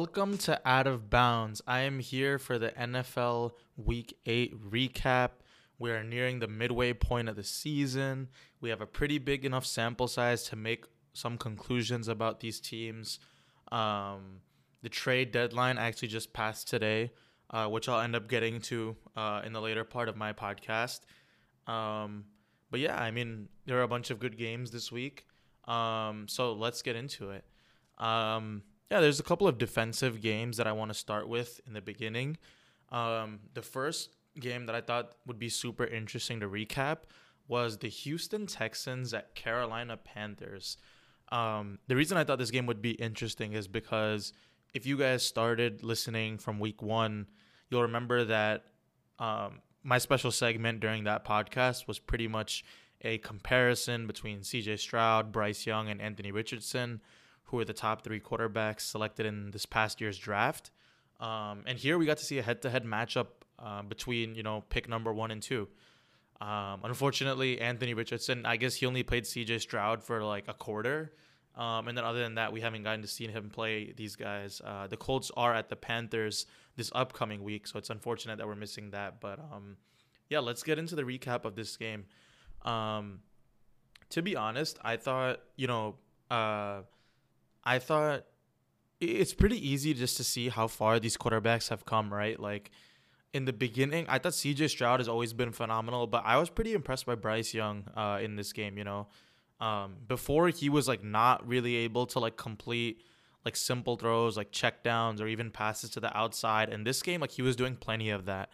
Welcome to Out of Bounds. I am here for the NFL Week 8 recap. We are nearing the midway point of the season. We have a pretty big enough sample size to make some conclusions about these teams. Um, the trade deadline actually just passed today, uh, which I'll end up getting to uh, in the later part of my podcast. Um, but yeah, I mean, there are a bunch of good games this week. Um, so let's get into it. Um, yeah, there's a couple of defensive games that I want to start with in the beginning. Um, the first game that I thought would be super interesting to recap was the Houston Texans at Carolina Panthers. Um, the reason I thought this game would be interesting is because if you guys started listening from week one, you'll remember that um, my special segment during that podcast was pretty much a comparison between CJ Stroud, Bryce Young, and Anthony Richardson, who were the top three quarterbacks selected in this past year's draft. Um, and here we got to see a head-to-head matchup uh, between you know pick number one and two. Um, unfortunately, Anthony Richardson, I guess he only played CJ Stroud for like a quarter. Um, and then other than that, we haven't gotten to see him play these guys. Uh, the Colts are at the Panthers this upcoming week, so it's unfortunate that we're missing that. But um, yeah, let's get into the recap of this game. Um, to be honest, I thought you know, uh, I thought it's pretty easy just to see how far these quarterbacks have come, right? Like in the beginning, I thought CJ Stroud has always been phenomenal, but I was pretty impressed by Bryce Young uh, in this game. You know, um, before he was like not really able to like complete like simple throws, like check downs or even passes to the outside. In this game, like he was doing plenty of that.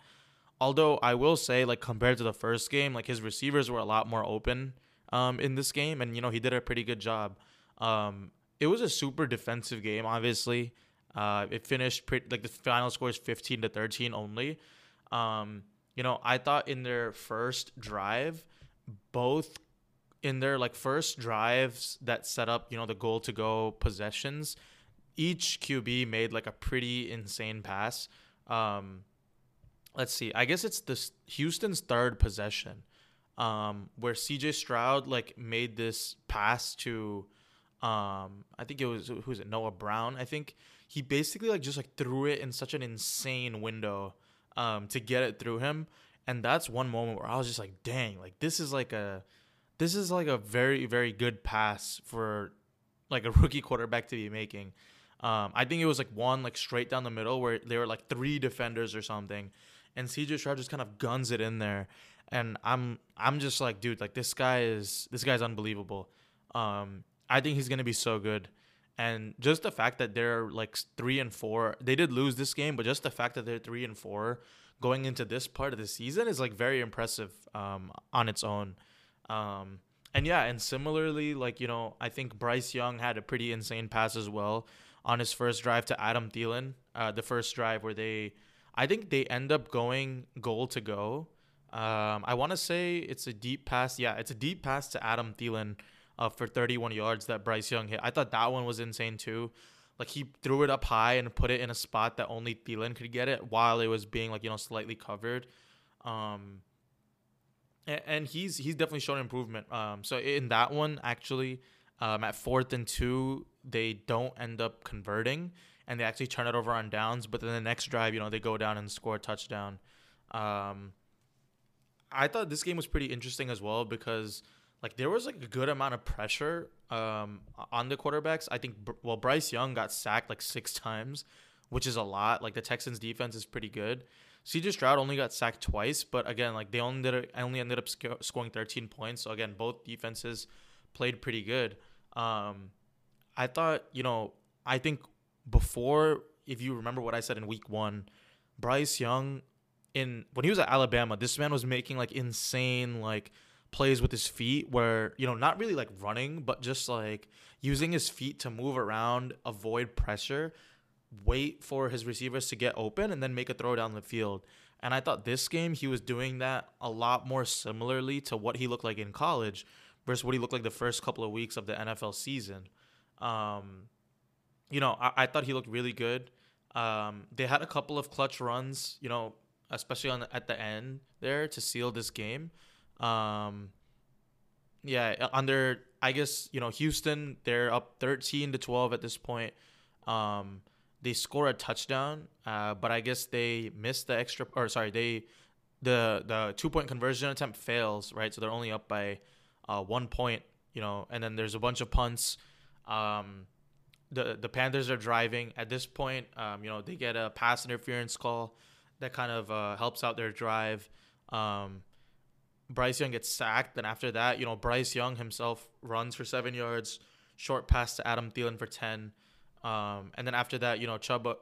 Although I will say, like compared to the first game, like his receivers were a lot more open um, in this game, and you know he did a pretty good job. Um, it was a super defensive game, obviously. Uh, it finished pretty, like the final score is 15 to 13 only. Um, you know, I thought in their first drive, both in their like first drives that set up, you know, the goal to go possessions, each QB made like a pretty insane pass. Um, let's see. I guess it's this Houston's third possession, um, where CJ Stroud like made this pass to, um, I think it was who's it Noah Brown. I think he basically like just like threw it in such an insane window, um, to get it through him. And that's one moment where I was just like, dang, like this is like a this is like a very very good pass for like a rookie quarterback to be making. Um, I think it was like one like straight down the middle where there were like three defenders or something, and CJ Stroud just kind of guns it in there, and I'm I'm just like dude like this guy is this guy's unbelievable. Um, I think he's gonna be so good, and just the fact that they're like three and four, they did lose this game, but just the fact that they're three and four going into this part of the season is like very impressive um, on its own. Um, and yeah, and similarly, like, you know, I think Bryce Young had a pretty insane pass as well on his first drive to Adam Thielen. Uh, the first drive where they, I think they end up going goal to go. Um, I want to say it's a deep pass. Yeah, it's a deep pass to Adam Thielen uh, for 31 yards that Bryce Young hit. I thought that one was insane too. Like he threw it up high and put it in a spot that only Thielen could get it while it was being like you know slightly covered. Um, and he's he's definitely shown improvement. Um, so in that one, actually, um, at fourth and two, they don't end up converting, and they actually turn it over on downs. But then the next drive, you know, they go down and score a touchdown. Um, I thought this game was pretty interesting as well because like there was like a good amount of pressure um, on the quarterbacks. I think well Bryce Young got sacked like six times, which is a lot. Like the Texans defense is pretty good. CJ Stroud only got sacked twice, but again, like they only ended up, only ended up sc- scoring 13 points. So again, both defenses played pretty good. Um, I thought, you know, I think before, if you remember what I said in week one, Bryce Young, in when he was at Alabama, this man was making like insane like plays with his feet, where you know not really like running, but just like using his feet to move around, avoid pressure wait for his receivers to get open and then make a throw down the field. And I thought this game he was doing that a lot more similarly to what he looked like in college versus what he looked like the first couple of weeks of the NFL season. Um, you know, I, I, thought he looked really good. Um, they had a couple of clutch runs, you know, especially on the, at the end there to seal this game. Um, yeah, under I guess you know Houston, they're up 13 to 12 at this point. Um, they score a touchdown, uh, but I guess they missed the extra or sorry, they the the two point conversion attempt fails, right? So they're only up by uh, one point, you know, and then there's a bunch of punts. Um, the the Panthers are driving at this point. Um, you know, they get a pass interference call that kind of uh, helps out their drive. Um, Bryce Young gets sacked, and after that, you know, Bryce Young himself runs for seven yards, short pass to Adam Thielen for ten, um, and then after that, you know, Chuba,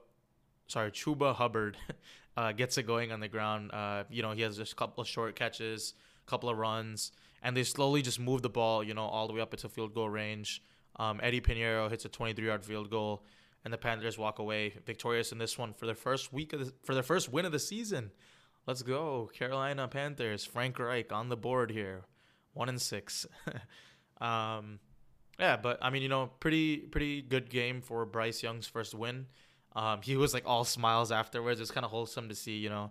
sorry, Chuba Hubbard uh, gets it going on the ground. Uh, you know, he has just a couple of short catches, a couple of runs, and they slowly just move the ball, you know, all the way up into field goal range. Um, Eddie Piñeiro hits a 23-yard field goal, and the Panthers walk away victorious in this one for their first week of the, for their first win of the season. Let's go, Carolina Panthers. Frank Reich on the board here, one and six. um, yeah, but I mean, you know, pretty pretty good game for Bryce Young's first win. Um, he was like all smiles afterwards. It's kind of wholesome to see, you know.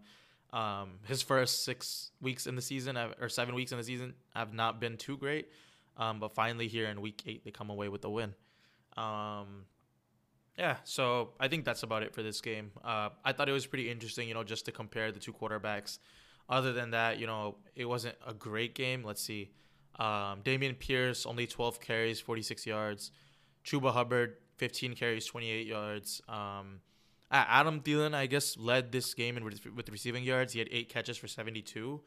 Um, his first six weeks in the season or seven weeks in the season have not been too great. Um, but finally, here in week eight, they come away with the win. Um, yeah, so I think that's about it for this game. Uh, I thought it was pretty interesting, you know, just to compare the two quarterbacks. Other than that, you know, it wasn't a great game. Let's see. Um, Dameon Pierce, only 12 carries, 46 yards. Chuba Hubbard, 15 carries, 28 yards. Um, Adam Thielen, I guess, led this game in with, with receiving yards. He had eight catches for 72.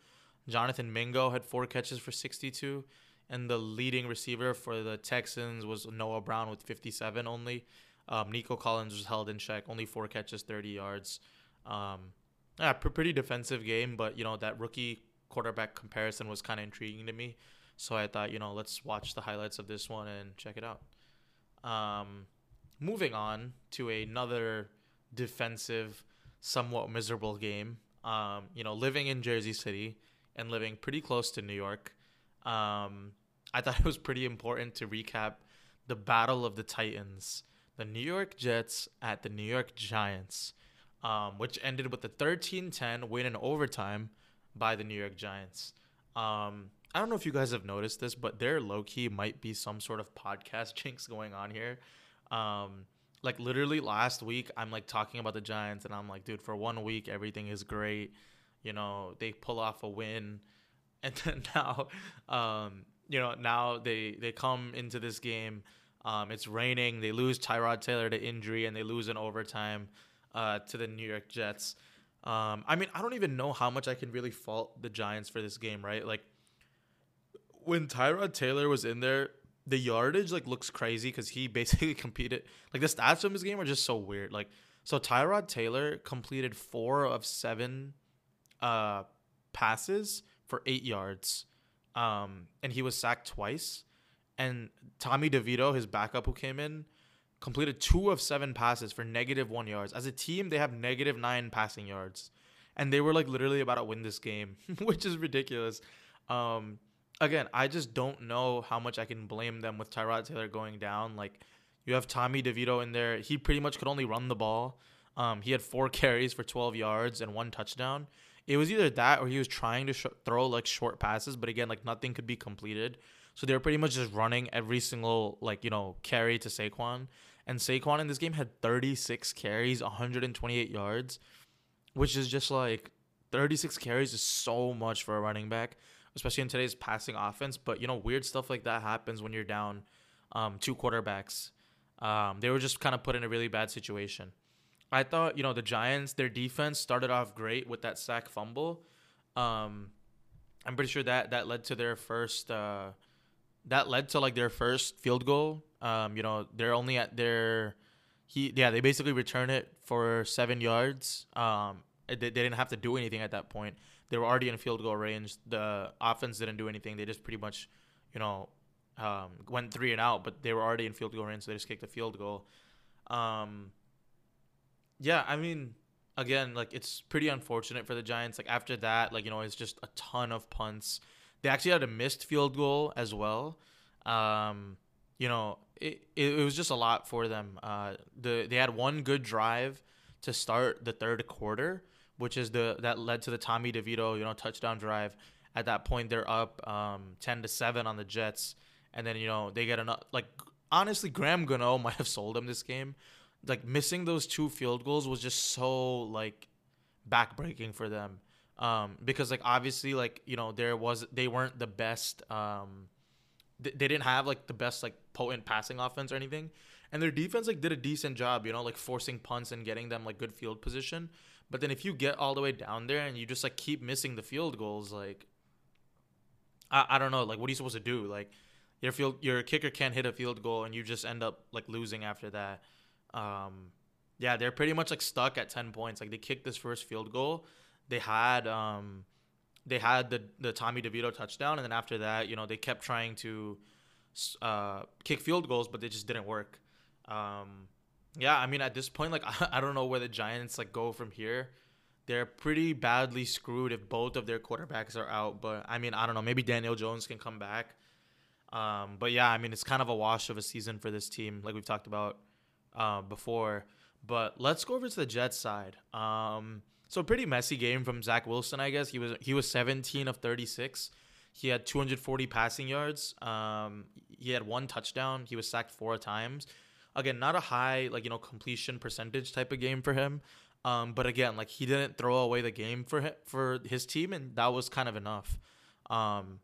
Jonathan Mingo had four catches for 62 and the leading receiver for the Texans was Noah Brown with 57 only. Um, Nico Collins was held in check, only four catches, 30 yards. Um, yeah, pretty defensive game, but you know that rookie quarterback comparison was kind of intriguing to me. So I thought, you know, let's watch the highlights of this one and check it out. Um, moving on to another defensive, somewhat miserable game. Um, you know, living in Jersey City and living pretty close to New York. Um, I thought it was pretty important to recap the Battle of the Titans, the New York Jets at the New York Giants, um, which ended with a 13 10 win in overtime by the New York Giants. Um, I don't know if you guys have noticed this, but there low key might be some sort of podcast jinx going on here. Um, like literally last week, I'm like talking about the Giants, and I'm like, dude, for one week everything is great. You know, they pull off a win and then now, um, you know, now they they come into this game. Um, it's raining. They lose Tyrod Taylor to injury, and they lose in overtime uh, to the New York Jets. Um, I mean, I don't even know how much I can really fault the Giants for this game, right? Like when Tyrod Taylor was in there, the yardage like looks crazy because he basically competed. Like the stats from this game are just so weird. Like so, Tyrod Taylor completed four of seven uh, passes for eight yards, um, and he was sacked twice. And Tommy DeVito, his backup who came in, completed two of seven passes for negative one yards. As a team, they have negative nine passing yards, and they were like literally about to win this game, which is ridiculous. Um, again, I just don't know how much I can blame them with Tyrod Taylor going down. Like, you have Tommy DeVito in there. He pretty much could only run the ball. Um, he had four carries for 12 yards and one touchdown it was either that or he was trying to sh- throw like short passes, but again, like nothing could be completed. So they were pretty much just running every single like you know carry to Saquon, and Saquon in this game had 36 carries, 128 yards, which is just like 36 carries is so much for a running back, especially in today's passing offense. But you know, weird stuff like that happens when you're down um, two quarterbacks. Um, they were just kind of put in a really bad situation. I thought, you know, the Giants, their defense started off great with that sack fumble. Um, I'm pretty sure that that led to their first uh, that led to like their first field goal. Um, you know, they're only at their he yeah, they basically return it for 7 yards. Um, they, they didn't have to do anything at that point. They were already in field goal range. The offense didn't do anything. They just pretty much, you know, um, went 3 and out, but they were already in field goal range, so they just kicked a field goal. Um, yeah, I mean, again, like it's pretty unfortunate for the Giants. Like after that, like you know, it's just a ton of punts. They actually had a missed field goal as well. Um, you know, it, it, it was just a lot for them. Uh, the they had one good drive to start the third quarter, which is the that led to the Tommy DeVito you know touchdown drive. At that point, they're up um, ten to seven on the Jets, and then you know they get another. Like honestly, Graham Gano might have sold them this game. Like missing those two field goals was just so like backbreaking for them. Um, because like obviously like you know there was they weren't the best um they, they didn't have like the best like potent passing offense or anything. And their defense like did a decent job you know like forcing punts and getting them like good field position. But then if you get all the way down there and you just like keep missing the field goals like i, I don't know like what are you supposed to do? Like your field your kicker can't hit a field goal and you just end up like losing after that. Um yeah they're pretty much like stuck at 10 points. Like they kicked this first field goal they had um they had the the Tommy DeVito touchdown, and then after that, you know, they kept trying to uh, kick field goals, but they just didn't work. Um, yeah, I mean, at this point, like, I, I don't know where the Giants like go from here. They're pretty badly screwed if both of their quarterbacks are out. But I mean, I don't know. Maybe Daniel Jones can come back. Um, but yeah, I mean, it's kind of a wash of a season for this team, like we've talked about uh, before. But let's go over to the Jets side. Um, so pretty messy game from Zach Wilson, I guess. He was he was 17 of 36. He had 240 passing yards. Um, he had one touchdown. He was sacked four times. Again, not a high like you know completion percentage type of game for him. Um, but again, like he didn't throw away the game for him, for his team, and that was kind of enough. Um,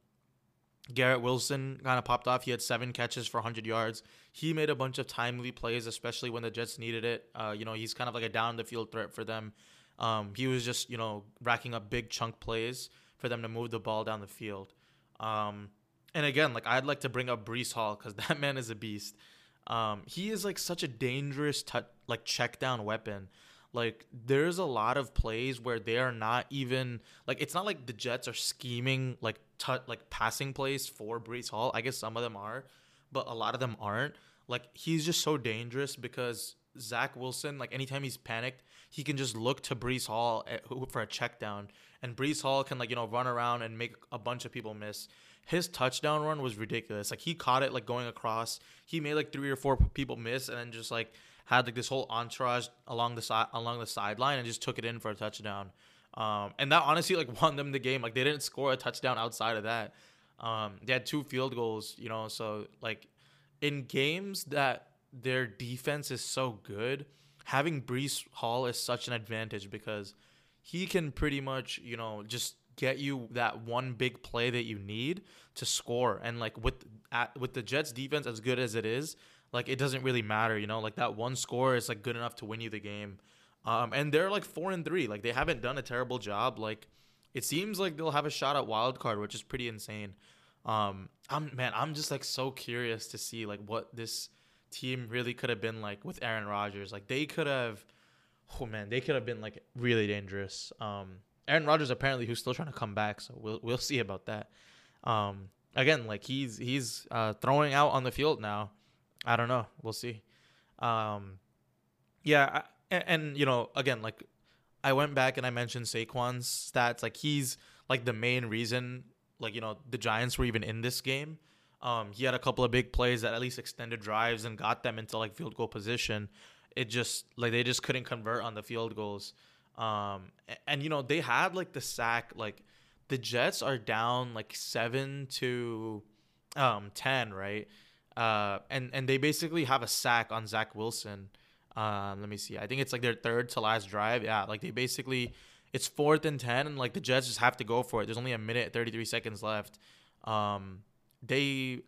Garrett Wilson kind of popped off. He had seven catches for 100 yards. He made a bunch of timely plays, especially when the Jets needed it. Uh, you know, he's kind of like a down the field threat for them. Um, he was just, you know, racking up big chunk plays for them to move the ball down the field. Um, and again, like I'd like to bring up Breece Hall because that man is a beast. Um, he is like such a dangerous, t- like check down weapon. Like there's a lot of plays where they are not even like it's not like the Jets are scheming like t- like passing plays for Breece Hall. I guess some of them are, but a lot of them aren't. Like he's just so dangerous because Zach Wilson, like anytime he's panicked, he can just look to Breece Hall at, for a check down, and Breece Hall can like you know run around and make a bunch of people miss. His touchdown run was ridiculous. Like he caught it like going across. He made like three or four people miss, and then just like had like this whole entourage along the side along the sideline and just took it in for a touchdown. Um, and that honestly like won them the game. Like they didn't score a touchdown outside of that. Um, they had two field goals, you know. So like in games that their defense is so good, having Breece Hall is such an advantage because he can pretty much, you know, just get you that one big play that you need to score. And like with at, with the Jets defense as good as it is, like it doesn't really matter, you know, like that one score is like good enough to win you the game. Um, and they're like four and three, like they haven't done a terrible job. Like it seems like they'll have a shot at wild card, which is pretty insane. Um, I'm man, I'm just like so curious to see like what this team really could have been like with Aaron Rodgers. Like they could have, oh man, they could have been like really dangerous. Um, Aaron Rodgers apparently who's still trying to come back, so we'll we'll see about that. Um, again, like he's he's uh, throwing out on the field now. I don't know. We'll see. Um, yeah, I, and, and you know, again, like I went back and I mentioned Saquon's stats. Like he's like the main reason, like you know, the Giants were even in this game. Um, he had a couple of big plays that at least extended drives and got them into like field goal position. It just like they just couldn't convert on the field goals. Um, and, and you know they had like the sack. Like the Jets are down like seven to um ten, right? Uh, and and they basically have a sack on Zach Wilson. Um, let me see. I think it's like their third to last drive. Yeah, like they basically it's fourth and ten, and like the Jets just have to go for it. There's only a minute thirty three seconds left. Um, they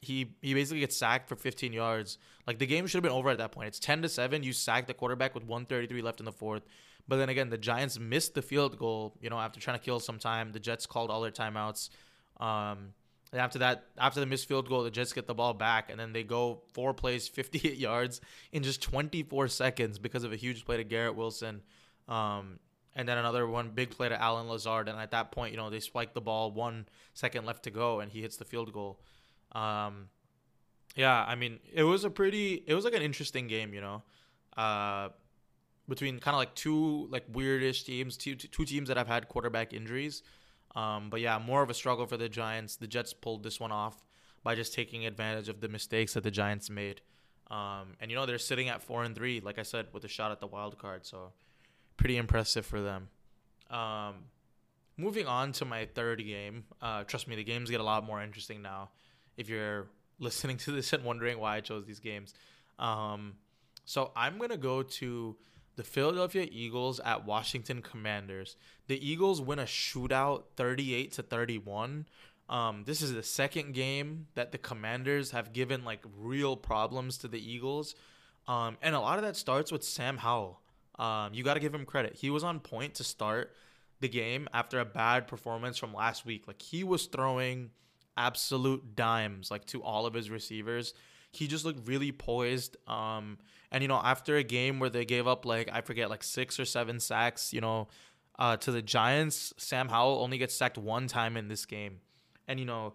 he he basically gets sacked for 15 yards. Like the game should have been over at that point. It's 10 to 7. You sack the quarterback with 133 left in the fourth. But then again, the Giants missed the field goal, you know, after trying to kill some time. The Jets called all their timeouts. Um and after that, after the missed field goal, the Jets get the ball back, and then they go four plays, 58 yards in just 24 seconds because of a huge play to Garrett Wilson. Um, and then another one big play to Allen Lazard. And at that point, you know, they spike the ball, one second left to go, and he hits the field goal. Um, yeah, I mean, it was a pretty, it was like an interesting game, you know, uh, between kind of like two like weirdish teams, two, two teams that have had quarterback injuries. Um, but yeah, more of a struggle for the Giants. The Jets pulled this one off by just taking advantage of the mistakes that the Giants made. Um, and you know they're sitting at four and three, like I said, with a shot at the wild card. So pretty impressive for them. Um, moving on to my third game. Uh, trust me, the games get a lot more interesting now. If you're listening to this and wondering why I chose these games, um, so I'm gonna go to the Philadelphia Eagles at Washington Commanders. The Eagles win a shootout, 38 to 31. Um, this is the second game that the Commanders have given like real problems to the Eagles, um, and a lot of that starts with Sam Howell. Um, you got to give him credit. He was on point to start the game after a bad performance from last week. Like he was throwing absolute dimes like to all of his receivers. He just looked really poised. Um, and you know, after a game where they gave up like I forget like six or seven sacks, you know, uh, to the Giants, Sam Howell only gets sacked one time in this game, and you know,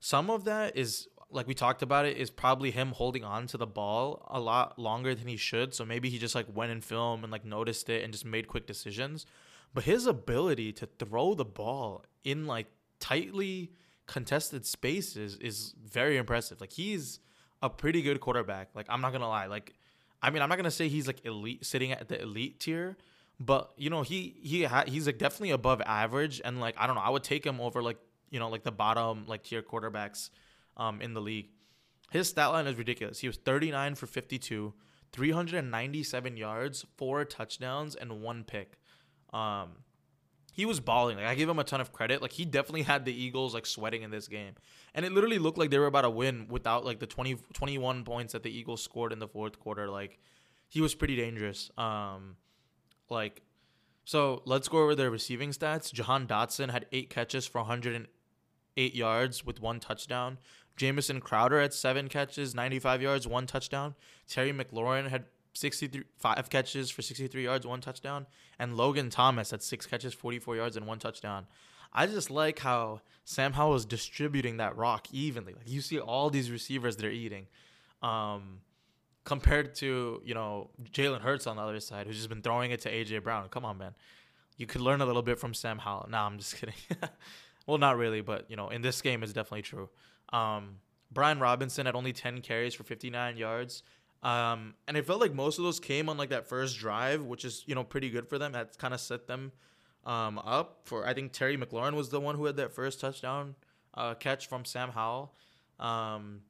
some of that is like we talked about it is probably him holding on to the ball a lot longer than he should. So maybe he just like went in film and like noticed it and just made quick decisions. But his ability to throw the ball in like tightly contested spaces is very impressive. Like he's a pretty good quarterback. Like I'm not gonna lie. Like I mean I'm not gonna say he's like elite sitting at the elite tier, but you know he he ha- he's like definitely above average and like I don't know I would take him over like you know like the bottom like tier quarterbacks um in the league. His stat line is ridiculous. He was 39 for 52, 397 yards, four touchdowns, and one pick. Um, he was balling. Like I give him a ton of credit. Like he definitely had the Eagles like sweating in this game. And it literally looked like they were about to win without like the 20 21 points that the Eagles scored in the fourth quarter. Like he was pretty dangerous. Um like so let's go over their receiving stats. Jahan Dotson had 8 catches for 108 yards with one touchdown. Jamison Crowder had 7 catches, 95 yards, one touchdown. Terry McLaurin had 63 five catches for 63 yards, one touchdown, and Logan Thomas had six catches, 44 yards, and one touchdown. I just like how Sam Howell is distributing that rock evenly. Like you see all these receivers they're eating, um, compared to you know Jalen Hurts on the other side, who's just been throwing it to AJ Brown. Come on, man, you could learn a little bit from Sam Howell. Nah, I'm just kidding. well, not really, but you know in this game it's definitely true. Um, Brian Robinson had only 10 carries for 59 yards. Um, and it felt like most of those came on like that first drive, which is you know pretty good for them. That kind of set them um, up for. I think Terry McLaurin was the one who had that first touchdown uh, catch from Sam Howell. Um,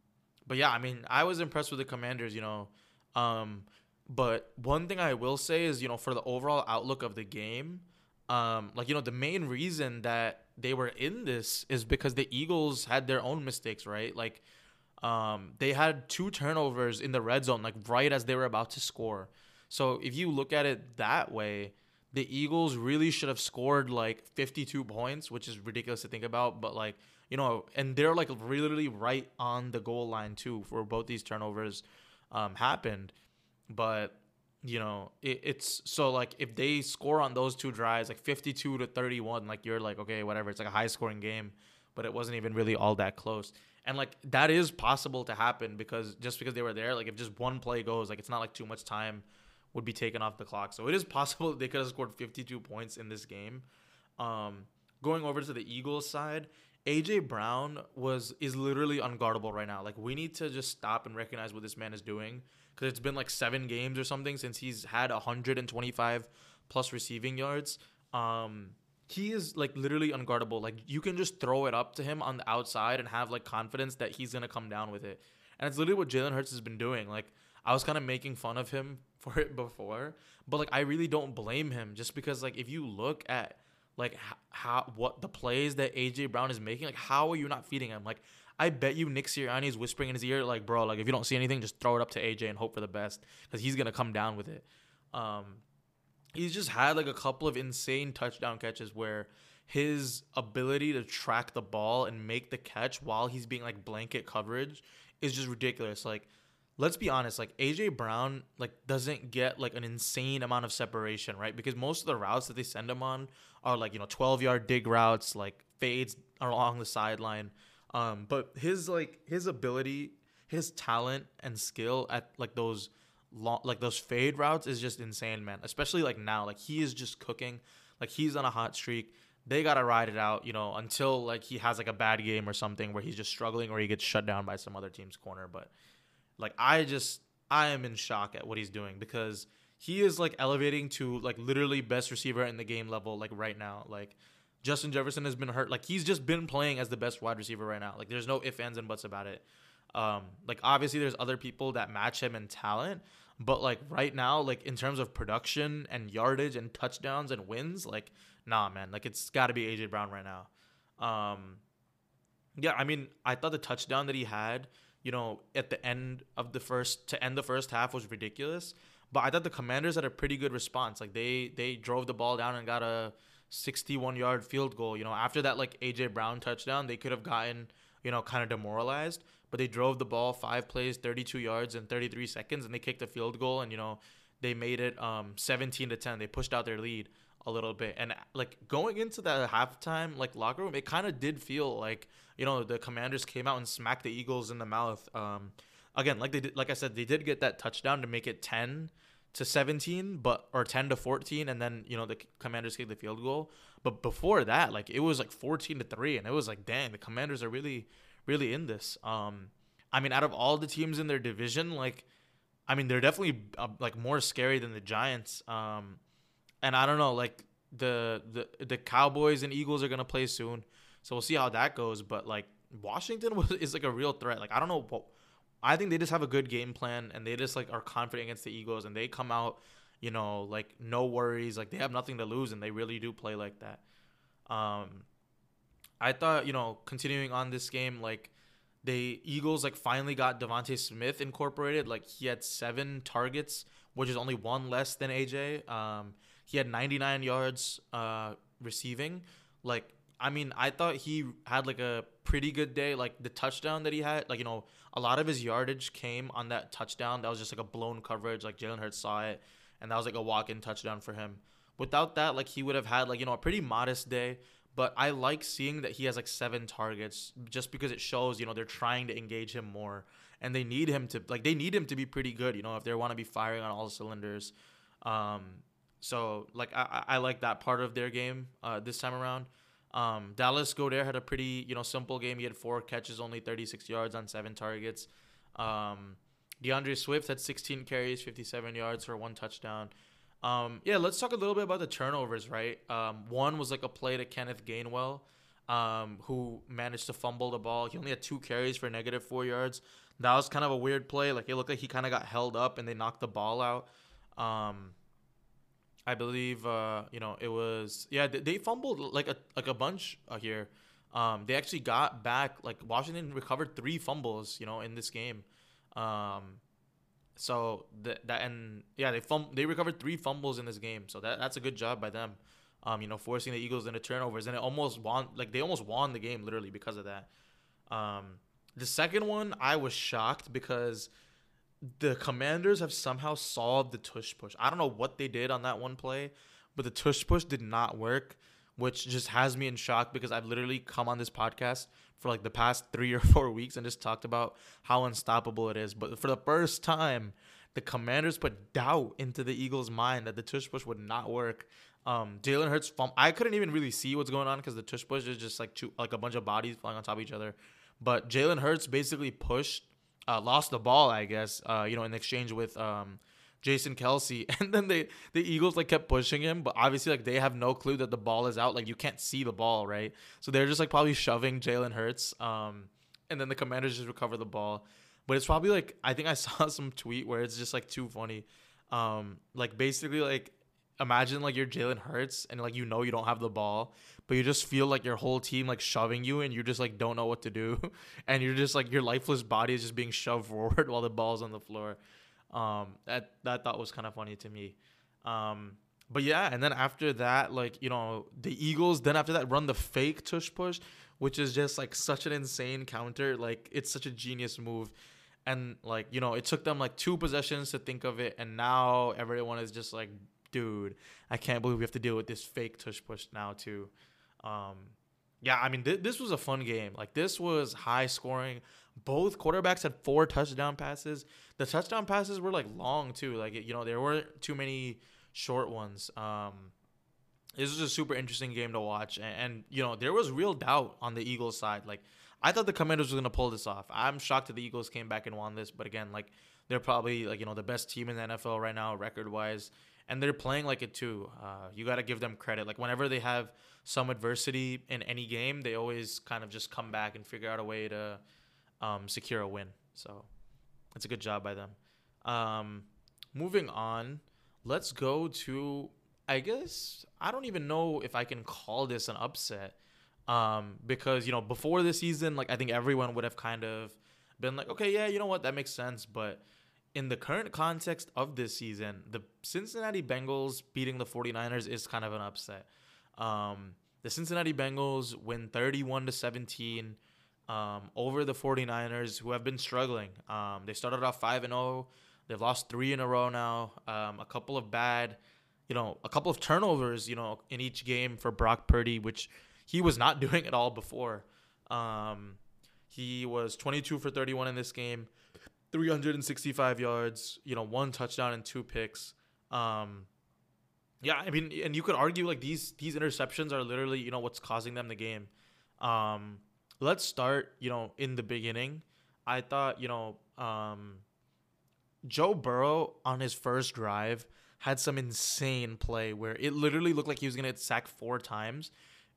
but yeah, I mean, I was impressed with the Commanders. You know, um, but one thing I will say is you know for the overall outlook of the game, um, like you know the main reason that they were in this is because the Eagles had their own mistakes, right? Like um, they had two turnovers in the red zone, like right as they were about to score. So if you look at it that way, the Eagles really should have scored like 52 points, which is ridiculous to think about. But like, you know, and they're like really right on the goal line too for both these turnovers um, happened. But you know, it, it's so like if they score on those two drives, like 52 to 31, like you're like, okay, whatever. It's like a high scoring game, but it wasn't even really all that close. And like that is possible to happen because just because they were there, like if just one play goes, like it's not like too much time would be taken off the clock. So it is possible they could have scored 52 points in this game. Um, going over to the Eagles side, AJ Brown was is literally unguardable right now. Like we need to just stop and recognize what this man is doing because it's been like seven games or something since he's had 125 plus receiving yards. Um, he is like literally unguardable. Like you can just throw it up to him on the outside and have like confidence that he's gonna come down with it. And it's literally what Jalen Hurts has been doing. Like I was kind of making fun of him for it before, but like I really don't blame him just because like if you look at like how what the plays that AJ Brown is making, like how are you not feeding him? Like I bet you Nick Sirianni is whispering in his ear, like bro, like if you don't see anything, just throw it up to AJ and hope for the best because he's gonna come down with it. Um, he's just had like a couple of insane touchdown catches where his ability to track the ball and make the catch while he's being like blanket coverage is just ridiculous. Like, let's be honest, like AJ Brown like doesn't get like an insane amount of separation, right? Because most of the routes that they send him on are like, you know, 12 yard dig routes, like fades along the sideline. Um, but his like his ability, his talent and skill at like those long like those fade routes is just insane, man. Especially like now, like he is just cooking. Like he's on a hot streak. They gotta ride it out, you know, until like he has like a bad game or something where he's just struggling or he gets shut down by some other team's corner. But like I just I am in shock at what he's doing because he is like elevating to like literally best receiver in the game level like right now. Like Justin Jefferson has been hurt. Like he's just been playing as the best wide receiver right now. Like there's no ifs, ands, and buts about it. Um, like obviously there's other people that match him in talent, but like right now, like in terms of production and yardage and touchdowns and wins, like nah, man, like it's got to be AJ Brown right now. Um, yeah, I mean, I thought the touchdown that he had, you know, at the end of the first to end the first half was ridiculous. But I thought the Commanders had a pretty good response. Like they they drove the ball down and got a 61 yard field goal. You know, after that like AJ Brown touchdown, they could have gotten you know kind of demoralized. But they drove the ball five plays, 32 yards in 33 seconds, and they kicked a field goal. And you know they made it um 17 to 10. They pushed out their lead a little bit. And like going into that halftime like locker room, it kind of did feel like you know the Commanders came out and smacked the Eagles in the mouth. Um, again, like they did, like I said, they did get that touchdown to make it ten to 17 but or 10 to 14 and then you know the commanders kicked the field goal but before that like it was like 14 to 3 and it was like dang the commanders are really really in this um i mean out of all the teams in their division like i mean they're definitely uh, like more scary than the giants um and I don't know, like the the the Cowboys and Eagles are gonna play soon, so we'll see how that goes. But like Washington was is like a real threat. Like I don't know, I think they just have a good game plan and they just like are confident against the Eagles and they come out, you know, like no worries, like they have nothing to lose and they really do play like that. Um, I thought you know continuing on this game like. The Eagles like finally got DeVonta Smith incorporated. Like he had seven targets, which is only one less than AJ. Um, he had 99 yards uh, receiving. Like, I mean, I thought he had like a pretty good day. Like the touchdown that he had, like you know, a lot of his yardage came on that touchdown. That was just like a blown coverage. Like Jalen Hurts saw it, and that was like a walk-in touchdown for him. Without that, like he would have had like you know a pretty modest day. But I like seeing that he has like seven targets, just because it shows you know they're trying to engage him more, and they need him to like they need him to be pretty good. You know, if they want to be firing on all cylinders. Um, so like I, I like that part of their game uh, this time around. Um, Dallas Goedert had a pretty you know simple game. He had four catches, only 36 yards on seven targets. Um, D'Andre Swift had 16 carries, 57 yards for one touchdown. Um, yeah, let's talk a little bit about the turnovers. Right, um, one was like a play to Kenneth Gainwell, um, who managed to fumble the ball. He only had two carries for negative four yards. That was kind of a weird play. Like it looked like he kind of got held up and they knocked the ball out. Um, I believe uh, you know it was yeah they, they fumbled like a like a bunch uh, here. Um, they actually got back like Washington recovered three fumbles you know in this game. Um, so that and yeah they fum- they recovered three fumbles in this game. So that that's a good job by them. Um, you know forcing the Eagles into turnovers and it almost won like they almost won the game literally because of that. Um, the second one I was shocked because the commanders have somehow solved the tush push. I don't know what they did on that one play, but the tush push did not work, which just has me in shock because I've literally come on this podcast for like the past three or four weeks and just talked about how unstoppable it is. But for the first time, the commanders put doubt into the Eagles' mind that the tush push would not work. Um, Jalen Hurts, fum- I couldn't even really see what's going on because the tush push is just like two, like a bunch of bodies flying on top of each other. But Jalen Hurts basically pushed uh, lost the ball, I guess, uh, you know, in exchange with um, Jason Kelce. And then they the Eagles like kept pushing him, but obviously like they have no clue that the ball is out. Like you can't see the ball, right? So they're just like probably shoving Jalen Hurts. Um, and then the Commanders just recover the ball. But it's probably like I think I saw some tweet where it's just like too funny. Um, like basically like imagine like you're Jalen Hurts and like you know you don't have the ball, but you just feel like your whole team like shoving you and you just like don't know what to do, and you're just like your lifeless body is just being shoved forward while the ball's on the floor. Um, that that thought was kind of funny to me. Um, but yeah, and then after that, like you know, the Eagles then after that run the fake tush push, which is just like such an insane counter. Like it's such a genius move. And like, you know, it took them like two possessions to think of it, and now everyone is just like dude, I can't believe we have to deal with this fake tush push now too. Um, yeah, I mean, th- this was a fun game. Like this was high scoring. Both quarterbacks had four touchdown passes. The touchdown passes were like long too. Like you know, there weren't too many short ones. Um, this was a super interesting game to watch, and, and you know, there was real doubt on the Eagles side. Like I thought the Commanders were gonna pull this off. I'm shocked that the Eagles came back and won this, but again, like they're probably like you know the best team in the NFL right now, record wise and they're playing like it too. Uh, you got to give them credit. Like whenever they have some adversity in any game, they always kind of just come back and figure out a way to um, secure a win. So it's a good job by them. Um, moving on, let's go to. I guess I don't even know if I can call this an upset, um, because you know before the season, like I think everyone would have kind of been like, okay, yeah, you know what, that makes sense. But in the current context of this season, the Cincinnati Bengals beating the 49ers is kind of an upset. Um, the Cincinnati Bengals win 31 to 17 um, over the 49ers, who have been struggling. Um, they started off 5 and 0. They've lost three in a row now. Um, a couple of bad, you know, a couple of turnovers, you know, in each game for Brock Purdy, which he was not doing at all before. Um, he was 22 for 31 in this game, 365 yards, you know, one touchdown and two picks. Um, yeah, I mean, and you could argue like these these interceptions are literally you know what's causing them the game. Um, let's start you know in the beginning. I thought you know um, Joe Burrow on his first drive had some insane play where it literally looked like he was gonna get sacked four times,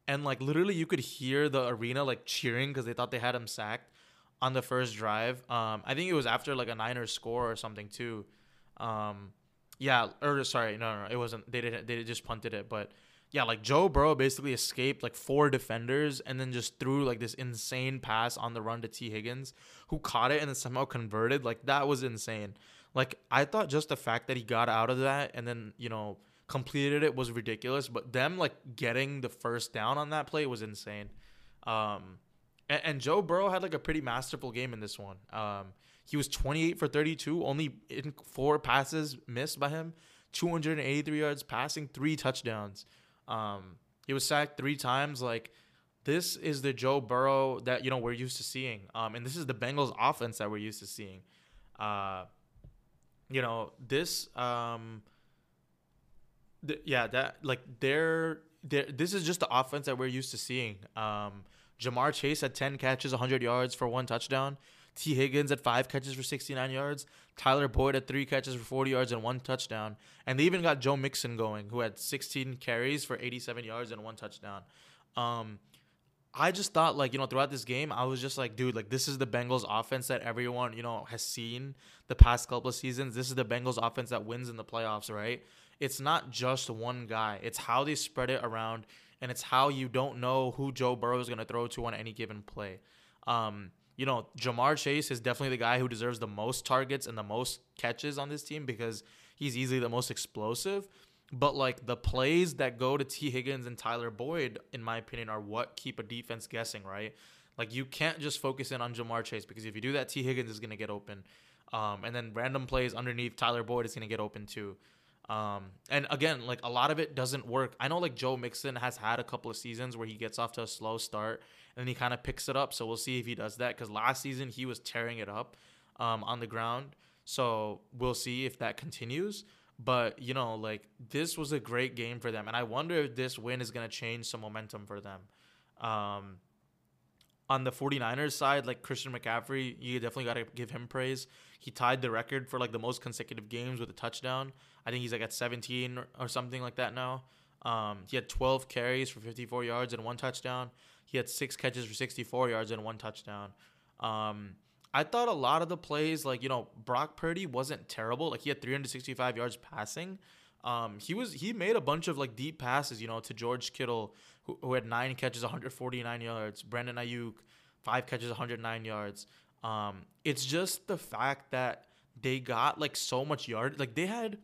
and like literally you could hear the arena like cheering because they thought they had him sacked on the first drive. Um, I think it was after like a Niners score or something too. Um, yeah, or sorry, no, no, it wasn't. They didn't. They just punted it, but yeah, like Joe Burrow basically escaped like four defenders and then just threw like this insane pass on the run to Tee Higgins, who caught it and then somehow converted. Like that was insane. Like I thought just the fact that he got out of that and then you know completed it was ridiculous, but them like getting the first down on that play was insane. Um, and, and Joe Burrow had like a pretty masterful game in this one. Um, he was 28 for 32, only in four passes missed by him, 283 yards passing, three touchdowns. Um, he was sacked three times. Like this is the Joe Burrow that you know we're used to seeing. Um, and this is the Bengals offense that we're used to seeing. Uh, you know this. Um, th- yeah, that like they're, this is just the offense that we're used to seeing. Um, Ja'Marr Chase had 10 catches, 100 yards for one touchdown. Tee Higgins at five catches for 69 yards. Tyler Boyd at three catches for 40 yards and one touchdown. And they even got Joe Mixon going, who had 16 carries for 87 yards and one touchdown. Um, I just thought, like, you know, throughout this game, I was just like, dude, like, this is the Bengals offense that everyone, you know, has seen the past couple of seasons. This is the Bengals offense that wins in the playoffs, right? It's not just one guy, it's how they spread it around, and it's how you don't know who Joe Burrow is going to throw to on any given play. Um, you know, Ja'Marr Chase is definitely the guy who deserves the most targets and the most catches on this team because he's easily the most explosive. But like the plays that go to Tee Higgins and Tyler Boyd, in my opinion, are what keep a defense guessing, right? Like you can't just focus in on Ja'Marr Chase because if you do that, Tee Higgins is gonna get open, um, and then random plays underneath Tyler Boyd is gonna get open too. Um, and again, like a lot of it doesn't work. I know like Joe Mixon has had a couple of seasons where he gets off to a slow start and he kind of picks it up. So we'll see if he does that because last season he was tearing it up um, on the ground. So we'll see if that continues. But you know, like this was a great game for them, and I wonder if this win is gonna change some momentum for them. Um, on the 49ers side, like Christian McCaffrey, you definitely got to give him praise. He tied the record for like the most consecutive games with a touchdown. I think he's like at 17 or, something like that now. Um, he had 12 carries for 54 yards and one touchdown. He had six catches for 64 yards and one touchdown. Um, I thought a lot of the plays, like you know, Brock Purdy wasn't terrible. Like he had 365 yards passing. Um, he was he made a bunch of like deep passes, you know, to George Kittle, who, who had nine catches, 149 yards. Brandon Aiyuk, five catches, 109 yards. Um, it's just the fact that they got like so much yard, like they had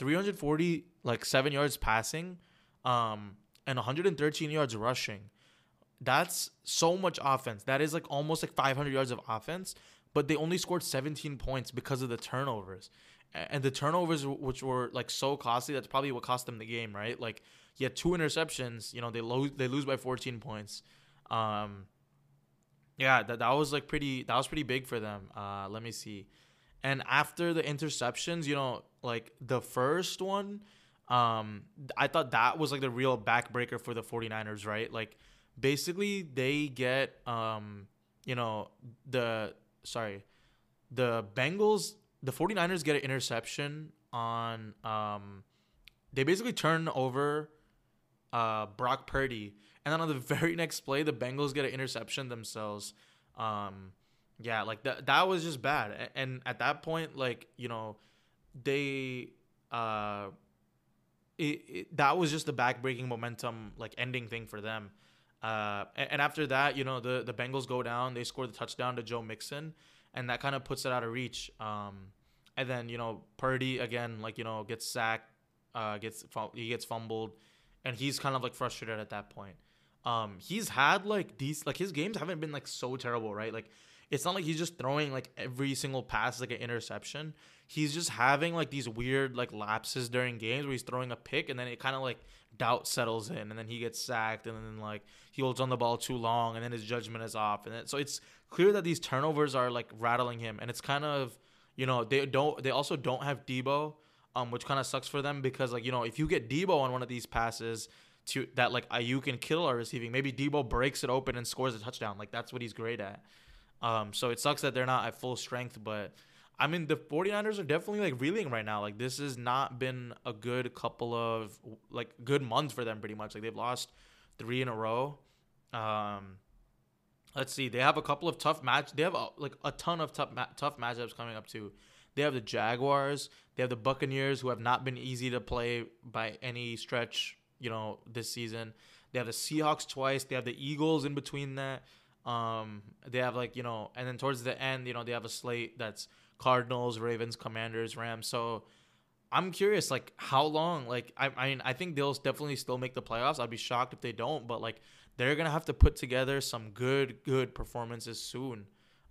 340 like seven yards passing, um, and 113 yards rushing. That's so much offense. That is like almost like 500 yards of offense, but they only scored 17 points because of the turnovers. And the turnovers, which were like so costly, that's probably what cost them the game, right? Like, he had two interceptions. You know, they lose they lose by 14 points. Um, yeah, that, that was like pretty that was pretty big for them. Uh, let me see. And after the interceptions, you know, like the first one, um, I thought that was like the real backbreaker for the 49ers, right? Like basically they get um you know the sorry the Bengals the 49ers get an interception on um they basically turn over uh, Brock Purdy, and then on the very next play, the Bengals get an interception themselves. Um, yeah, like that that was just bad. And at that point, like you know, they uh, it, it that was just the backbreaking momentum, like ending thing for them. Uh, and, and after that, you know, the the Bengals go down. They score the touchdown to Joe Mixon, and that kind of puts it out of reach. Um, and then you know, Purdy again, like you know, gets sacked, uh, gets he gets fumbled, and he's kind of like frustrated at that point. Um, he's had like these like his games haven't been like so terrible, right? Like it's not like he's just throwing like every single pass like an interception. He's just having like these weird like lapses during games where he's throwing a pick and then it kind of like doubt settles in and then he gets sacked and then like he holds on the ball too long and then his judgment is off and then, so it's clear that these turnovers are like rattling him and it's kind of you know they don't they also don't have Deebo um which kind of sucks for them because like you know if you get Deebo on one of these passes to that like Aiyuk and kill are receiving maybe Deebo breaks it open and scores a touchdown like that's what he's great at um, so it sucks that they're not at full strength, but I mean the 49ers are definitely like reeling right now. Like this has not been a good couple of like good months for them pretty much. Like they've lost 3 in a row. Um, let's see. They have a couple of tough match. They have a, like a ton of tough ma- tough matchups coming up too. They have the Jaguars. They have the Buccaneers, who have not been easy to play by any stretch. You know, this season. They have the Seahawks twice. They have the Eagles in between that. Um, they have like you know, and then towards the end, you know, they have a slate that's Cardinals, Ravens, Commanders, Rams. So I'm curious, like how long? Like I, I mean, I think they'll definitely still make the playoffs. I'd be shocked if they don't, but like they're gonna have to put together some good, good performances soon.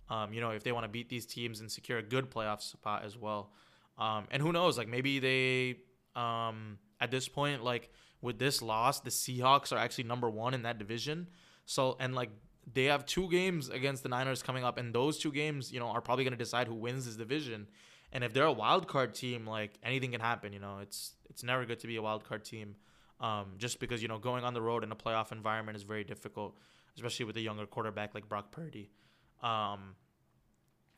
Um, you know, if they want to beat these teams and secure a good playoff spot as well. Um, and who knows? Like maybe they, um, at this point, like with this loss, the Seahawks are actually number one in that division. So and like they have two games against the Niners coming up, and those two games, you know, are probably going to decide who wins this division. And if they're a wild card team, like anything can happen. You know, it's it's never good to be a wild card team, um, just because you know going on the road in a playoff environment is very difficult, especially with a younger quarterback like Brock Purdy. Um,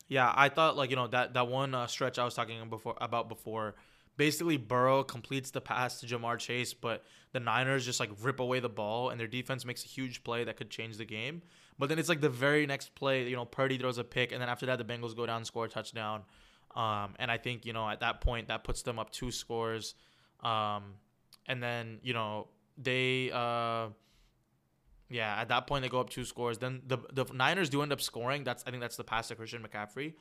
yeah, I thought like you know that that one uh, stretch I was talking before about before basically Burrow completes the pass to Ja'Marr Chase, but the Niners just like rip away the ball and their defense makes a huge play that could change the game. But then it's like the very next play, you know, Purdy throws a pick, and then after that the Bengals go down score a touchdown. Um, and I think you know at that point that puts them up two scores. Um, and then you know they. Uh, yeah, at that point they go up two scores. Then the the Niners do end up scoring. That's I think that's the pass to Christian McCaffrey.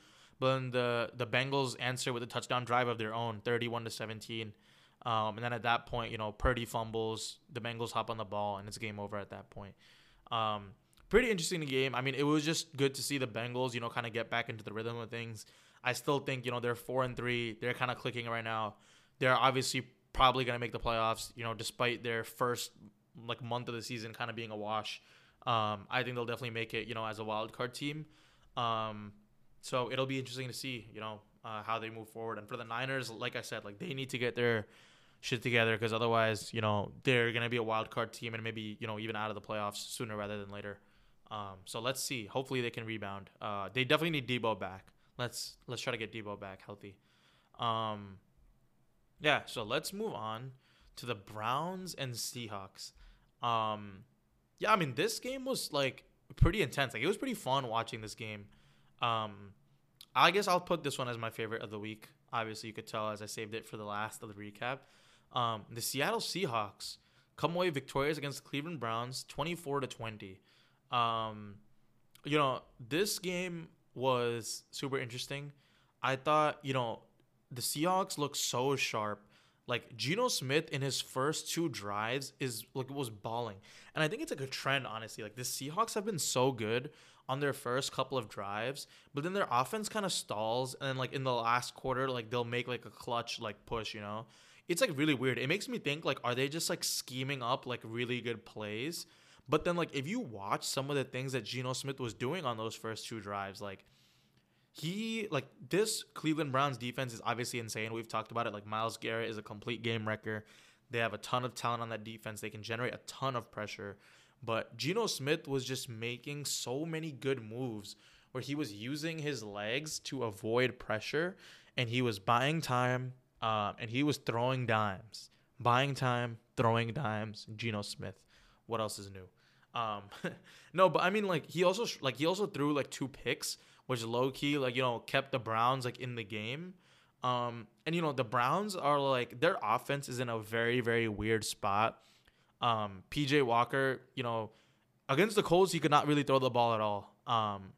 But then the the Bengals answer with a touchdown drive of their own, 31 to 17. Um, and then at that point, you know, Purdy fumbles, the Bengals hop on the ball, and it's game over at that point. Um, pretty interesting game. I mean, it was just good to see the Bengals, you know, kind of get back into the rhythm of things. I still think, you know, they're four and three. They're kind of clicking right now. They're obviously probably going to make the playoffs, you know, despite their first like month of the season kind of being a wash. Um, I think they'll definitely make it, you know, as a wild card team. Um, so it'll be interesting to see, you know, uh, how they move forward. And for the Niners, like I said, like they need to get their shit together because otherwise, you know, they're gonna be a wild card team and maybe you know even out of the playoffs sooner rather than later. Um, so let's see. Hopefully they can rebound. Uh, they definitely need Deebo back. Let's let's try to get Deebo back healthy. Um, yeah. So let's move on to the Browns and Seahawks. Um, yeah, I mean this game was like pretty intense. Like it was pretty fun watching this game. Um, I guess I'll put this one as my favorite of the week. Obviously, you could tell as I saved it for the last of the recap. Um, the Seattle Seahawks come away victorious against the Cleveland Browns, twenty-four to twenty. Um, you know, this game was super interesting. I thought, you know, the Seahawks look so sharp. Like Geno Smith in his first two drives is like was balling, and I think it's like a trend. Honestly, like the Seahawks have been so good on their first couple of drives, but then their offense kind of stalls, and then like in the last quarter, like they'll make like a clutch like push. You know, it's like really weird. It makes me think like, are they just like scheming up like really good plays? But then like if you watch some of the things that Geno Smith was doing on those first two drives, like he like this Cleveland Browns defense is obviously insane. We've talked about it. Like Myles Garrett is a complete game wrecker. They have a ton of talent on that defense. They can generate a ton of pressure. But Geno Smith was just making so many good moves where he was using his legs to avoid pressure and he was buying time um, and he was throwing dimes. buying time, throwing dimes, Geno Smith. What else is new? Um, no, but I mean, like he also like he also threw like two picks, which low key like you know kept the Browns like in the game. Um, and you know the Browns are like their offense is in a very very weird spot. Um, PJ Walker, you know, against the Colts he could not really throw the ball at all. Um,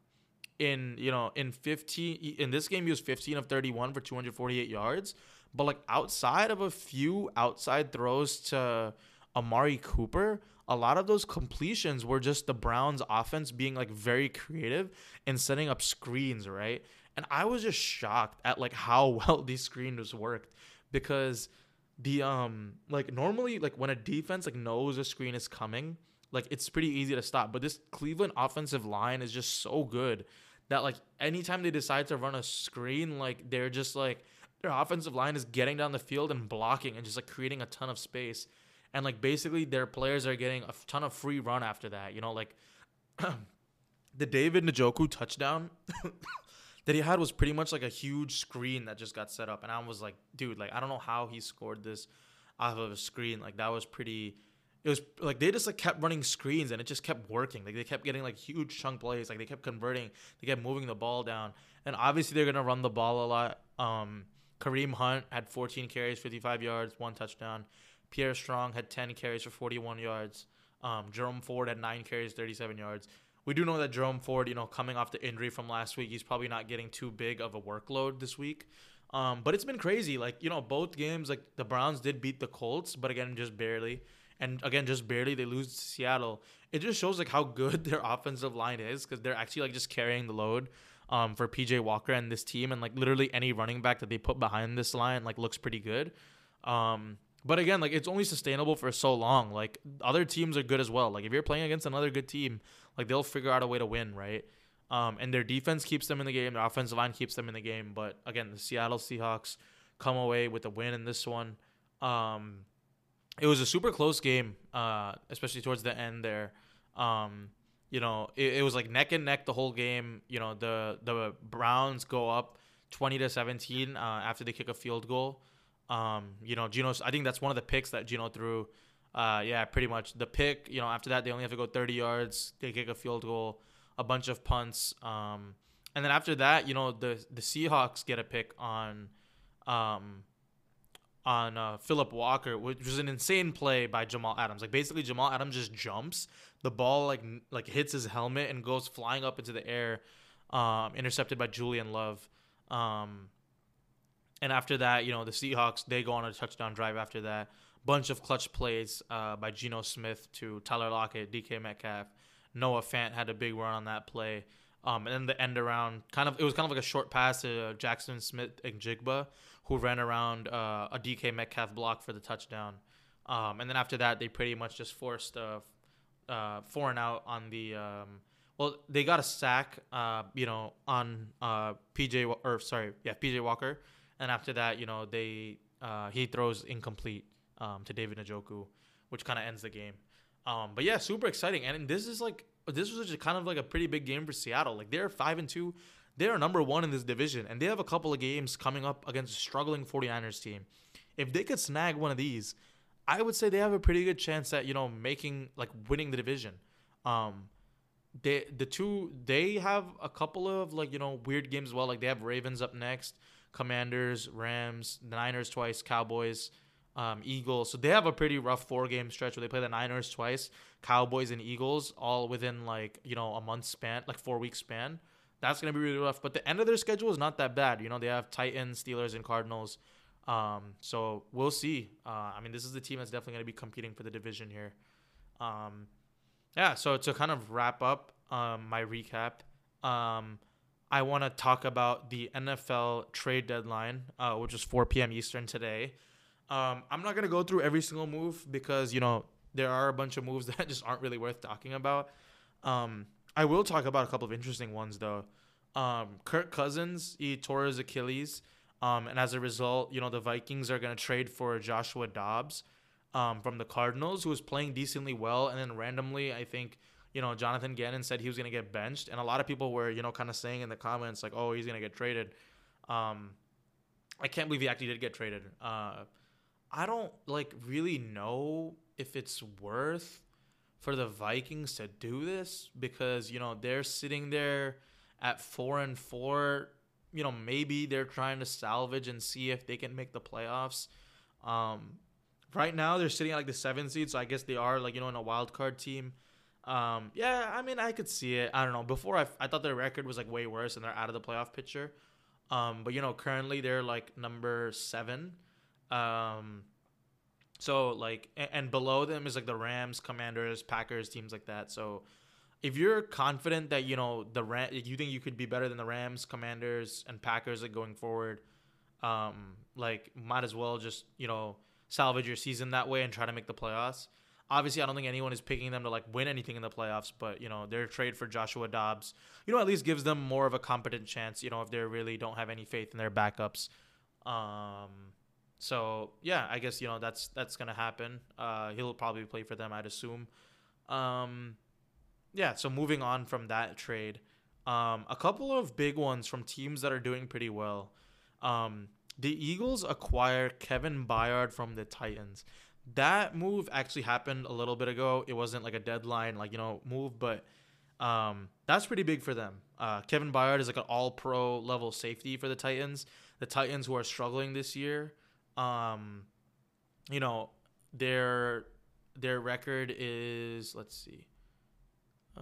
in you know in 15 in this game he was 15 of 31 for 248 yards, but like outside of a few outside throws to Amari Cooper, a lot of those completions were just the Browns offense being like very creative and setting up screens, right? And I was just shocked at like how well these screens worked because the um like normally like when a defense like knows a screen is coming, like it's pretty easy to stop. But this Cleveland offensive line is just so good that like anytime they decide to run a screen, like they're just like their offensive line is getting down the field and blocking and just like creating a ton of space. And like basically their players are getting a ton of free run after that. You know, like the David Njoku touchdown that he had was pretty much like a huge screen that just got set up. And I was like, dude, like I don't know how he scored this off of a screen. Like that was pretty it was like they just like kept running screens and it just kept working. Like they kept getting like huge chunk plays. Like they kept converting. They kept moving the ball down. And obviously they're gonna run the ball a lot. Um, Kareem Hunt had 14 carries, 55 yards, one touchdown. Pierre Strong had 10 carries for 41 yards. Um, Jerome Ford had nine carries, 37 yards we do know that Jerome Ford, you know, coming off the injury from last week, he's probably not getting too big of a workload this week. Um, but it's been crazy. Like, you know, both games, like the Browns did beat the Colts, but again, just barely. And again, just barely they lose to Seattle. It just shows like how good their offensive line is because they're actually like just carrying the load um, for PJ Walker and this team. And like literally any running back that they put behind this line like looks pretty good. Um, but again, like it's only sustainable for so long. Like other teams are good as well. Like if you're playing against another good team, like they'll figure out a way to win, right? Um, and their defense keeps them in the game. Their offensive line keeps them in the game. But again, the Seattle Seahawks come away with a win in this one. Um, it was a super close game, uh, especially towards the end there. Um, you know, it, it was like neck and neck the whole game. You know, the the Browns go up twenty to seventeen uh, after they kick a field goal. Um, you know, Geno. I think that's one of the picks that Geno threw. Uh, yeah, pretty much the pick. You know, after that they only have to go 30 yards. They kick a field goal, a bunch of punts. Um, and then after that, you know, the the Seahawks get a pick on, um, on uh, Philip Walker, which was an insane play by Jamal Adams. Like basically, Jamal Adams just jumps, the ball like like hits his helmet and goes flying up into the air, um, intercepted by Julian Love. Um, and after that, you know, the Seahawks they go on a touchdown drive after that. Bunch of clutch plays uh, by Geno Smith to Tyler Lockett, DK Metcalf. Noah Fant had a big run on that play. Um, and then the end around, kind of, it was kind of like a short pass to Jaxon Smith-Njigba, who ran around uh, a DK Metcalf block for the touchdown. Um, and then after that, they pretty much just forced a uh, four and out on the. Um, well, they got a sack, uh, you know, on uh, PJ or sorry, yeah, PJ Walker, and after that, you know, they uh, he throws incomplete um, to David Njoku, which kind of ends the game. Um, but yeah, super exciting, and this is like this was just kind of like a pretty big game for Seattle. Like they're five and two, they're number one in this division, and they have a couple of games coming up against a struggling 49ers team. If they could snag one of these, I would say they have a pretty good chance at you know making like winning the division. Um, they the two they have a couple of like you know weird games as well. Like they have Ravens up next. Commanders, Rams, Niners twice, Cowboys, um, Eagles. So they have a pretty rough four game stretch where they play the Niners twice, Cowboys and Eagles all within like you know a month span, like four week span. That's gonna be really rough. But the end of their schedule is not that bad. You know they have Titans, Steelers, and Cardinals. Um, so we'll see. Uh, I mean, this is the team that's definitely gonna be competing for the division here. Um, yeah. So to kind of wrap up um, my recap. Um, I want to talk about the NFL trade deadline, uh, which is 4 p.m. Eastern today. Um, I'm not gonna go through every single move because you know there are a bunch of moves that just aren't really worth talking about. Um, I will talk about a couple of interesting ones though. Um, Kirk Cousins he tore his Achilles, um, and as a result, you know the Vikings are gonna trade for Joshua Dobbs um, from the Cardinals, who was playing decently well, and then randomly, I think you know, Jonathan Gannon said he was to get benched, and a lot of people were, you know, kind of saying in the comments like, "Oh, he's to get traded." Um, I can't believe he actually did get traded. Uh, I don't like really know if it's worth for the Vikings to do this because you know they're sitting there at four and four. You know maybe they're trying to salvage and see if they can make the playoffs. Um, right now they're sitting at like the seven seed, so I guess they are like you know in a wild card team. Um, yeah, I mean I could see it. I don't know. Before I, I thought their record was like way worse and they're out of the playoff picture. Um, but you know currently they're like number seven. Um, so like and, and below them is like the Rams, Commanders, Packers, teams like that. So if you're confident that you know the Ram, you think you could be better than the Rams, Commanders, and Packers like going forward, um, like might as well just you know salvage your season that way and try to make the playoffs. Obviously, I don't think anyone is picking them to like win anything in the playoffs, but you know their trade for Joshua Dobbs, you know at least gives them more of a competent chance. You know if they really don't have any faith in their backups. Um, so yeah, I guess you know that's that's gonna happen. Uh, he'll probably play for them, I'd assume. Um, yeah. So moving on from that trade, um, a couple of big ones from teams that are doing pretty well. Um, the Eagles acquire Kevin Byard from the Titans. That move actually happened a little bit ago. It wasn't like a deadline, like you know, move, but um, that's pretty big for them. Uh, Kevin Byard is like an All Pro level safety for the Titans. The Titans who are struggling this year um, you know, their their record is let's see. Uh,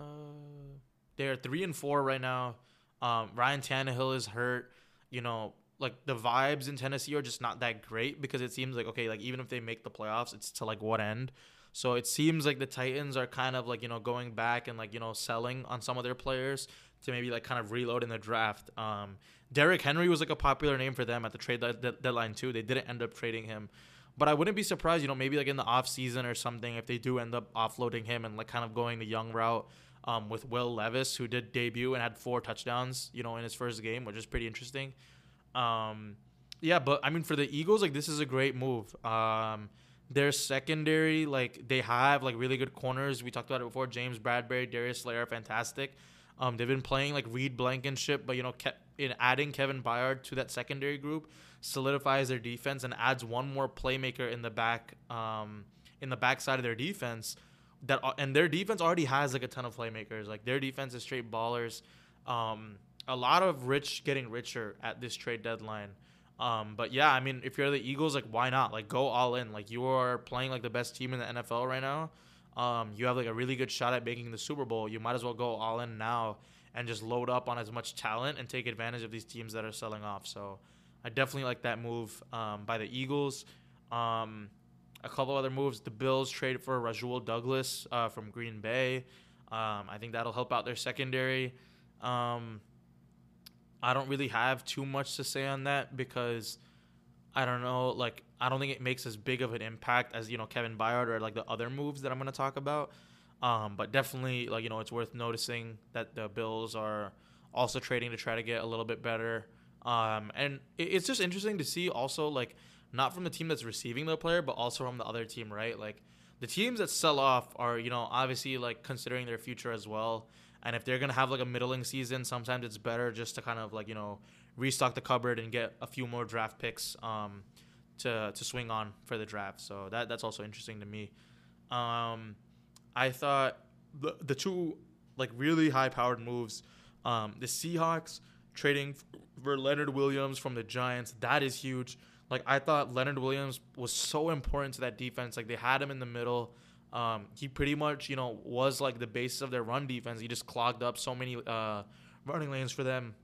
they're three and four right now. Um, Ryan Tannehill is hurt. You know, like the vibes in Tennessee are just not that great because it seems like okay, like even if they make the playoffs, it's to like what end? So it seems like the Titans are kind of like you know going back and like you know selling on some of their players to maybe like kind of reload in the draft. Um, Derrick Henry was like a popular name for them at the trade de- de- deadline too. They didn't end up trading him, but I wouldn't be surprised, you know, maybe like in the off season or something if they do end up offloading him and like kind of going the young route. Um, with Will Levis, who did debut and had four touchdowns, you know, in his first game, which is pretty interesting. Um, yeah, but I mean, for the Eagles, like this is a great move. Um, their secondary, like they have like really good corners. We talked about it before. James Bradberry, Darius Slayer, fantastic. Um, they've been playing like Reed Blankenship, but you know, ke- in adding Kevin Byard to that secondary group solidifies their defense and adds one more playmaker in the back, um, in the backside of their defense. That and their defense already has like a ton of playmakers. Like their defense is straight ballers. Um, a lot of rich getting richer at this trade deadline. Um, but yeah, I mean, if you're the Eagles, like why not? Like go all in. Like you are playing like the best team in the NFL right now um, you have like a really good shot at making the Super Bowl. You might as well go all in now and just load up on as much talent and take advantage of these teams that are selling off. So I definitely like that move um, by the Eagles. Um, a couple other moves. The Bills traded for Rasul Douglas uh, from Green Bay. Um, I think that'll help out their secondary. Um, I don't really have too much to say on that because I don't know. Like I don't think it makes as big of an impact as you know Kevin Byard or like the other moves that I'm gonna talk about. Um, but definitely, like you know, it's worth noticing that the Bills are also trading to try to get a little bit better. Um, and it's just interesting to see also like not from the team that's receiving the player, but also from the other team, right? Like the teams that sell off are you know obviously like considering their future as well. And if they're gonna have like a middling season, sometimes it's better just to kind of like you know restock the cupboard and get a few more draft picks. Um, to to swing on for the draft. So that that's also interesting to me. Um, I thought the the two like really high powered moves, um, the Seahawks trading for Leonard Williams from the Giants. That is huge. Like I thought Leonard Williams was so important to that defense. Like they had him in the middle. Um, he pretty much, you know, was like the basis of their run defense. He just clogged up so many uh, running lanes for them.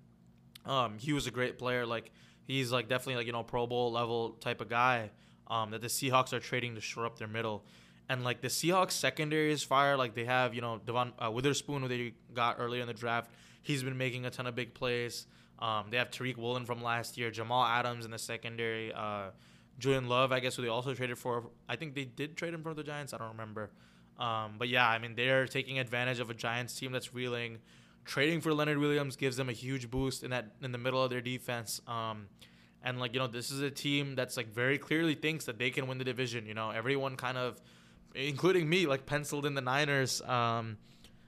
Um, he was a great player. Like he's like definitely like you know Pro Bowl level type of guy um, that the Seahawks are trading to shore up their middle. And like the Seahawks secondary is fire. Like they have you know Devon uh, Witherspoon who they got earlier in the draft. He's been making a ton of big plays. Um, they have Tariq Woolen from last year, Jamal Adams in the secondary, uh, Julian Love, I guess, who they also traded for. I think they did trade him from the Giants. I don't remember. Um, but yeah, I mean, they're taking advantage of a Giants team that's reeling trading for Leonard Williams gives them a huge boost in that in the middle of their defense. Um, and like you know, this is a team that's like very clearly thinks that they can win the division. You know, everyone kind of, including me, like penciled in the Niners. Um,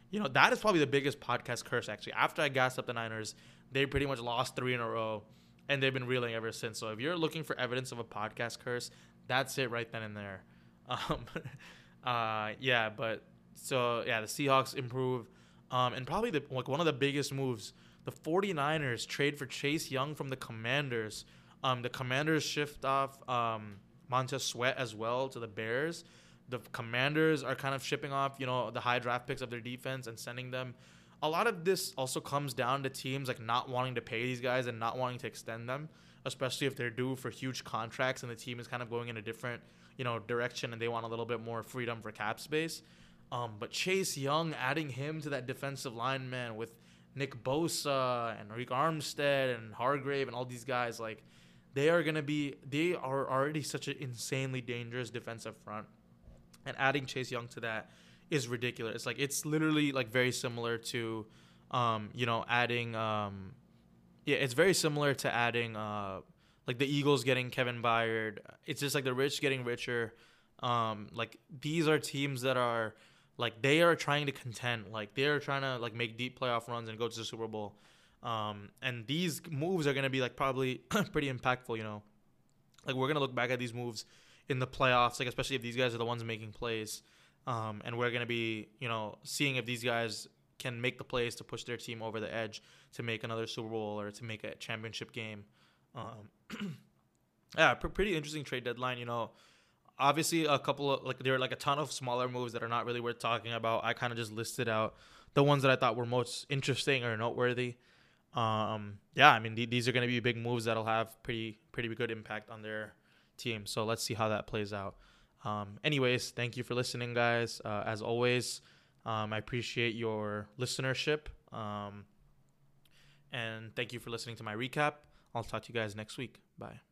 you know, that is probably the biggest podcast curse actually. After I gassed up the Niners, they pretty much lost three in a row, and they've been reeling ever since. So if you're looking for evidence of a podcast curse, That's it right then and there. Um, uh, yeah, but so yeah, the Seahawks improve. Um, and probably the like one of the biggest moves, the 49ers trade for Chase Young from the Commanders. Um, the Commanders shift off um, Montez Sweat as well to the Bears. The Commanders are kind of shipping off, you know, the high draft picks of their defense and sending them. A lot of this also comes down to teams like not wanting to pay these guys and not wanting to extend them, especially if they're due for huge contracts and the team is kind of going in a different, you know, direction and they want a little bit more freedom for cap space. Um, but Chase Young, adding him to that defensive line, man, with Nick Bosa and Arik Armstead and Hargrave and all these guys, like they are gonna be, they are already such an insanely dangerous defensive front, and adding Chase Young to that is ridiculous. It's like it's literally like very similar to, um, you know, adding, um, yeah, it's very similar to adding, uh, like the Eagles getting Kevin Byard. It's just like the rich getting richer. Um, like these are teams that are like they are trying to contend. Like they are trying to like make deep playoff runs and go to the Super Bowl. Um, and these moves are gonna be like probably pretty impactful. You know, like we're gonna look back at these moves in the playoffs, like especially if these guys are the ones making plays. Um, and we're gonna be, you know, seeing if these guys can make the plays to push their team over the edge to make another Super Bowl or to make a championship game. Um, yeah, pr- pretty interesting trade deadline. You know, obviously a couple of like there are like a ton of smaller moves that are not really worth talking about. I kind of just listed out the ones that I thought were most interesting or noteworthy. Um, yeah, I mean th- these are going to be big moves that'll have pretty pretty good impact on their team. So let's see how that plays out. Um, anyways, thank you for listening, guys. Uh, as always, um, I appreciate your listenership. Um, and thank you for listening to my recap. I'll talk to you guys next week. Bye.